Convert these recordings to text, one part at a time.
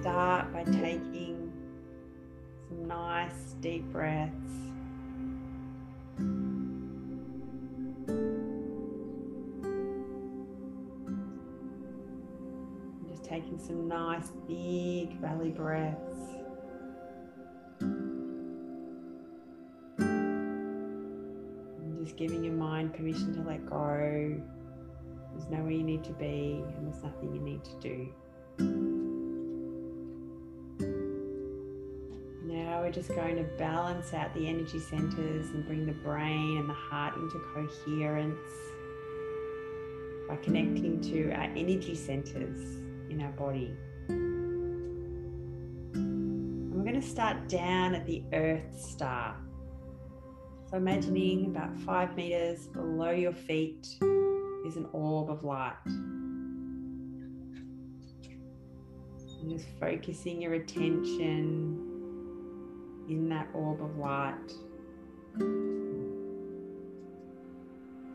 start by taking some nice deep breaths. Just taking some nice big belly breaths. Just giving your mind permission to let go. There's nowhere you need to be, and there's nothing you need to do. We're just going to balance out the energy centers and bring the brain and the heart into coherence by connecting to our energy centers in our body. And we're going to start down at the Earth Star. So, imagining about five meters below your feet is an orb of light. And just focusing your attention in that orb of light.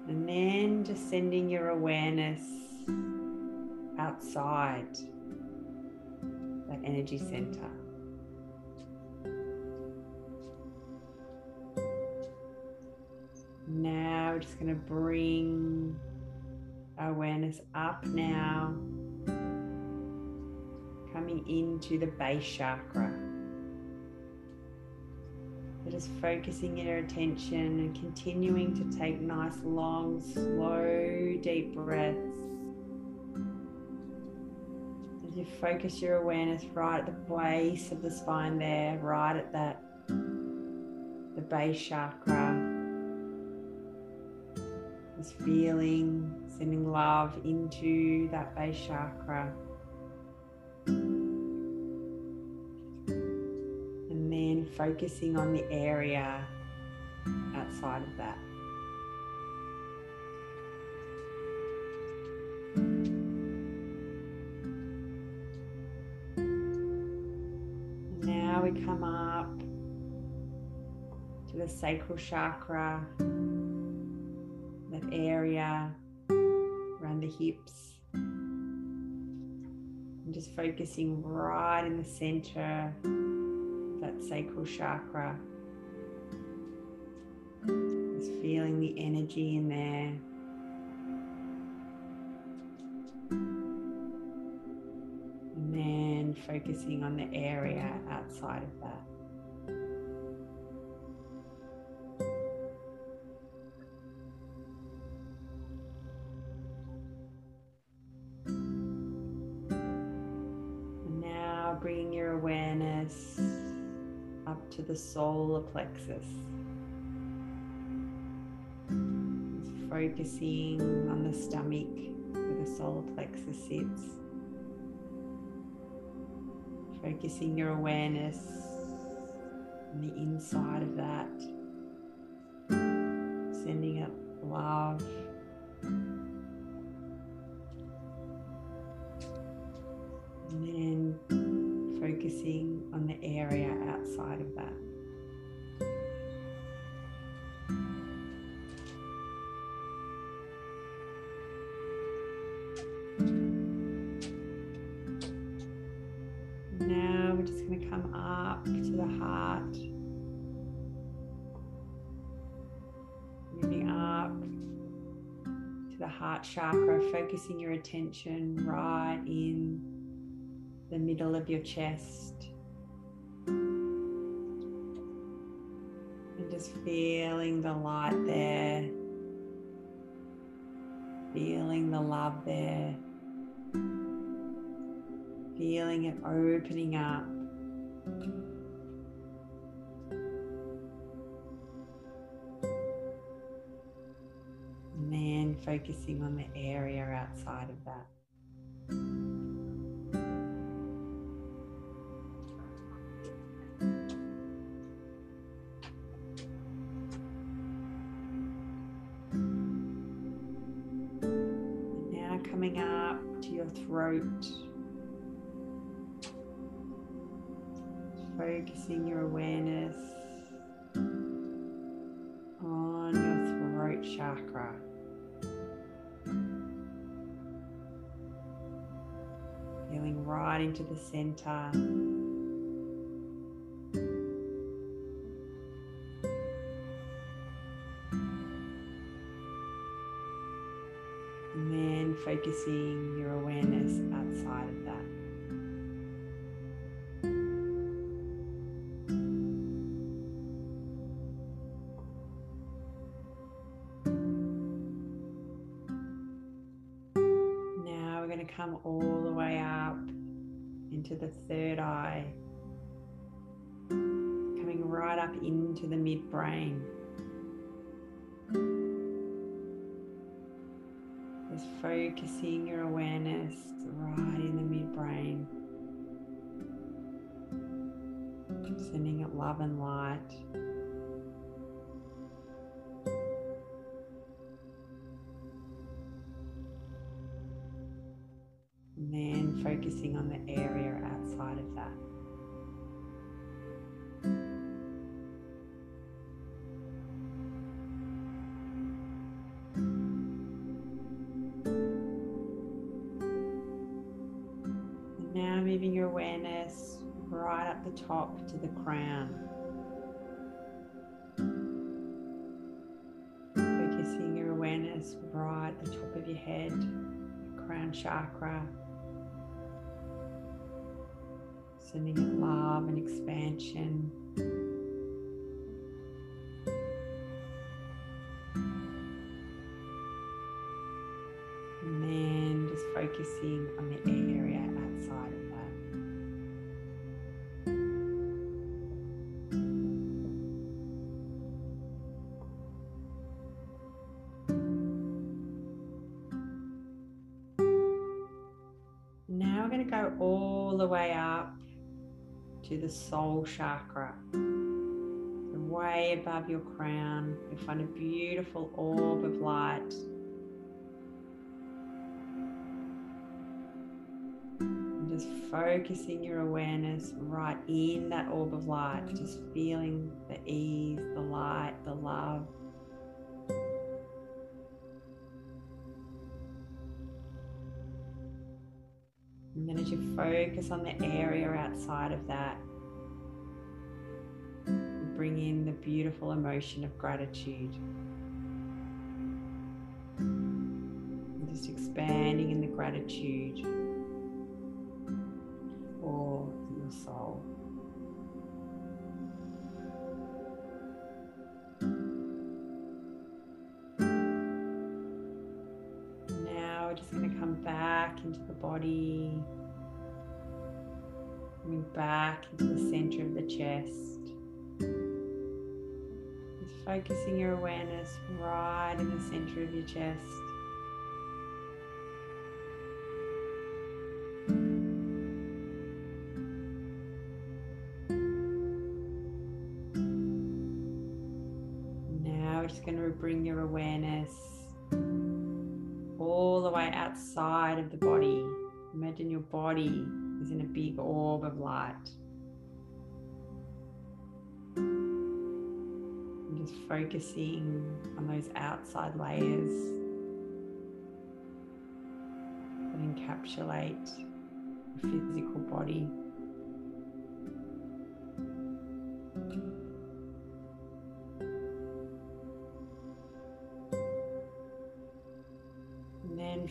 And then just sending your awareness outside that energy center. Now we're just going to bring awareness up now, coming into the base chakra. Just focusing your attention and continuing to take nice, long, slow, deep breaths. As you focus your awareness right at the base of the spine there, right at that the base chakra. Just feeling, sending love into that base chakra. Focusing on the area outside of that. Now we come up to the sacral chakra, that area around the hips. Just focusing right in the center sacral chakra. Just feeling the energy in there. And then focusing on the area outside of that. The solar plexus. Just focusing on the stomach where the solar plexus sits. Focusing your awareness on the inside of that. Sending up love. And then focusing on the area outside of that. Now we're just going to come up to the heart. Moving up to the heart chakra, focusing your attention right in the middle of your chest. And just feeling the light there, feeling the love there, feeling it opening up. And then focusing on the area outside of that. Focusing your awareness on your throat chakra. Feeling right into the center. And then focusing come all the way up into the third eye, coming right up into the midbrain. Just focusing your awareness right in the midbrain, sending it love and light. And focusing on the area outside of that. And now moving your awareness right up the top to the crown. Focusing your awareness right at the top of your head, crown chakra. Sending love and expansion. And then just focusing on the area outside of that. Now we're going to go all the way up to the soul chakra. So way above your crown, you'll find a beautiful orb of light. And just focusing your awareness right in that orb of light, just feeling the ease, the light, the love. And then as you focus on the area outside of that, bring in the beautiful emotion of gratitude. And just expanding in the gratitude we're just going to come back into the body, coming back into the center of the chest. Just focusing your awareness right in the center of your chest. Of the body. Imagine your body is in a big orb of light. And just focusing on those outside layers that encapsulate the physical body.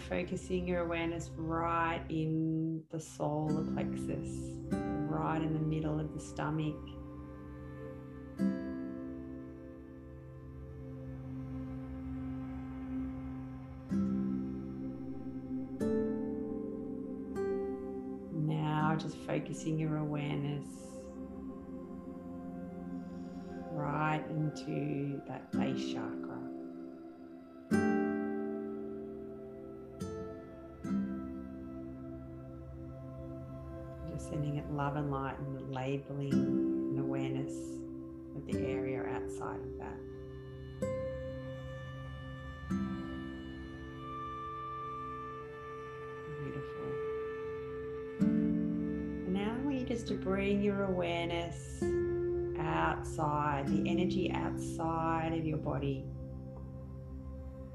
Focusing your awareness right in the solar plexus, right in the middle of the stomach. Now just focusing your awareness right into that base chakra. Love and light and the labeling and awareness of the area outside of that. Beautiful. And now I want you just to bring your awareness outside, the energy outside of your body.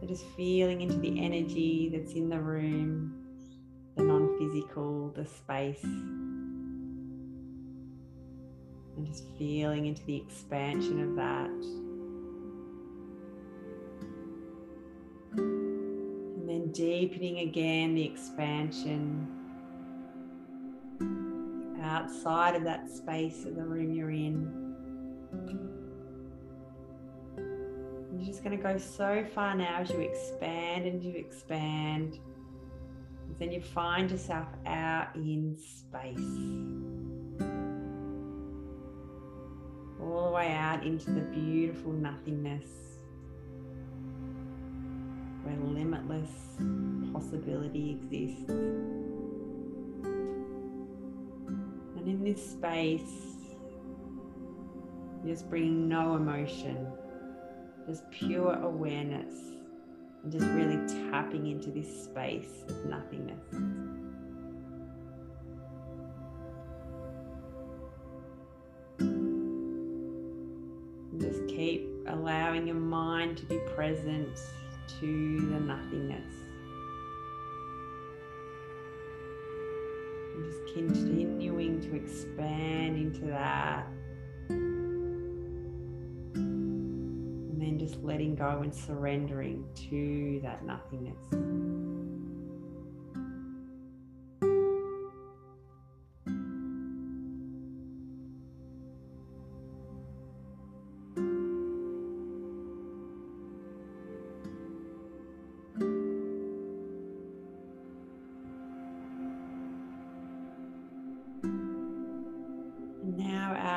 Just feeling into the energy that's in the room, the non physical, the space. And just feeling into the expansion of that. And then deepening again the expansion outside of that space of the room you're in. You're just going to go so far now as you expand and you expand. Then you find yourself out in space. Way out into the beautiful nothingness where limitless possibility exists. And in this space, just bring no emotion, just pure awareness and just really tapping into this space of nothingness. Allowing your mind to be present to the nothingness. And just continuing to expand into that And then just letting go and surrendering to that nothingness.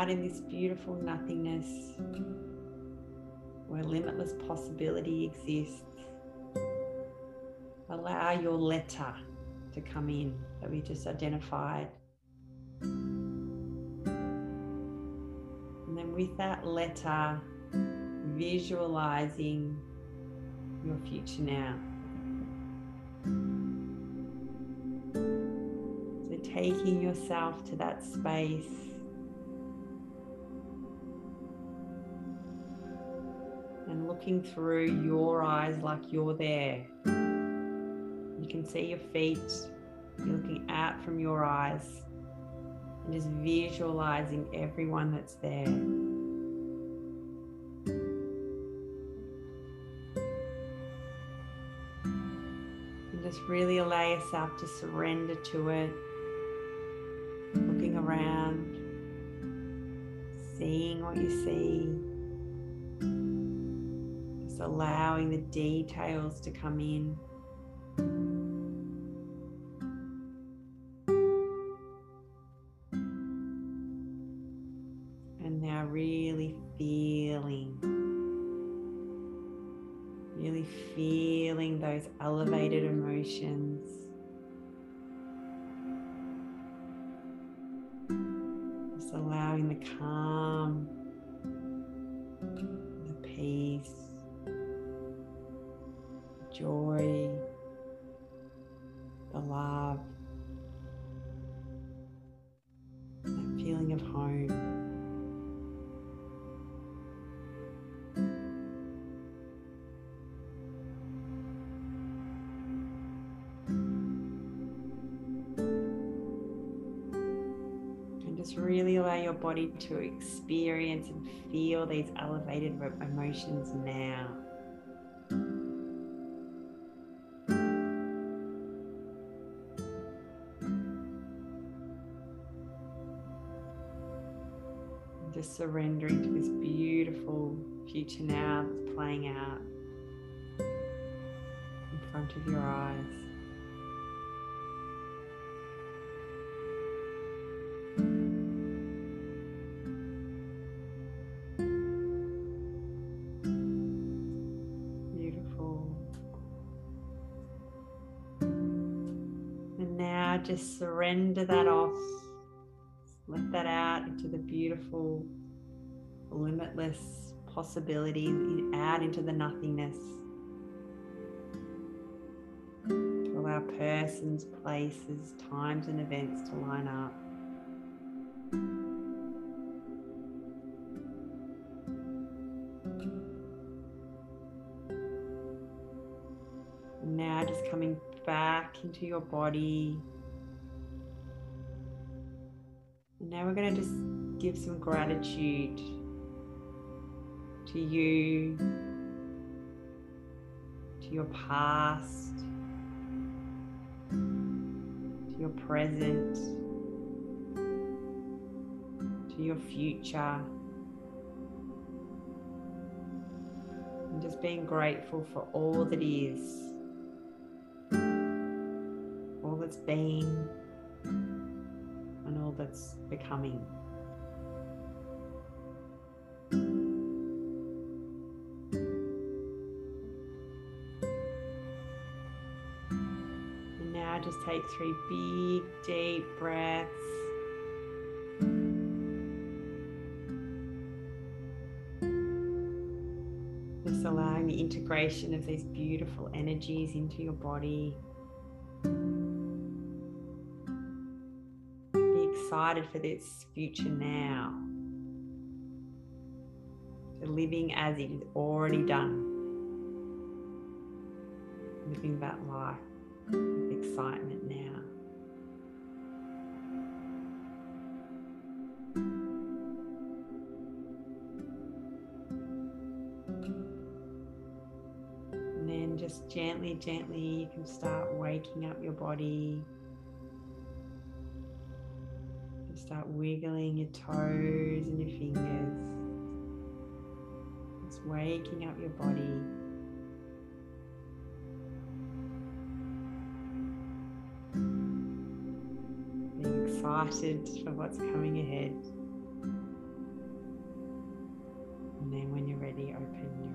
Out in this beautiful nothingness where limitless possibility exists. Allow your letter to come in that we just identified. And then with that letter, visualizing your future now. So taking yourself to that space looking through your eyes like you're there. You can see your feet, you're looking out from your eyes and just visualizing everyone that's there. And just really allow yourself to surrender to it, looking around, seeing what you see allowing the details to come in. And now, really feeling, really feeling those elevated emotions. Just allowing the calm, the peace joy, the love, that feeling of home. And just really allow your body to experience and feel these elevated emotions now. Surrendering to this beautiful future now that's playing out in front of your eyes. Beautiful. And now just surrender that off let that out into the beautiful, limitless possibility out into the nothingness. Allow persons, places, times, and events to line up. Now just coming back into your body. Now we're going to just give some gratitude to you, to your past, to your present, to your future. And just being grateful for all that is, all that's been, and all that's becoming. Take three big, deep breaths. Just allowing the integration of these beautiful energies into your body. Be excited for this future now. Living as it is already done. Living that life excitement now. And then just gently, gently, you can start waking up your body. Start wiggling your toes and your fingers. Just waking up your body. excited for what's coming ahead. And then when you're ready, open your